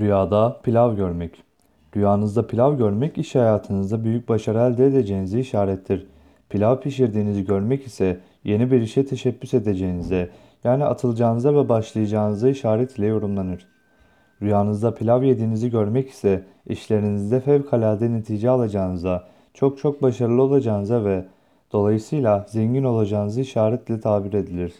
Rüyada pilav görmek. Rüyanızda pilav görmek iş hayatınızda büyük başarı elde edeceğinizi işarettir. Pilav pişirdiğinizi görmek ise yeni bir işe teşebbüs edeceğinize, yani atılacağınıza ve başlayacağınıza işaret ile yorumlanır. Rüyanızda pilav yediğinizi görmek ise işlerinizde fevkalade netice alacağınıza, çok çok başarılı olacağınıza ve dolayısıyla zengin olacağınızı işaretle tabir edilir.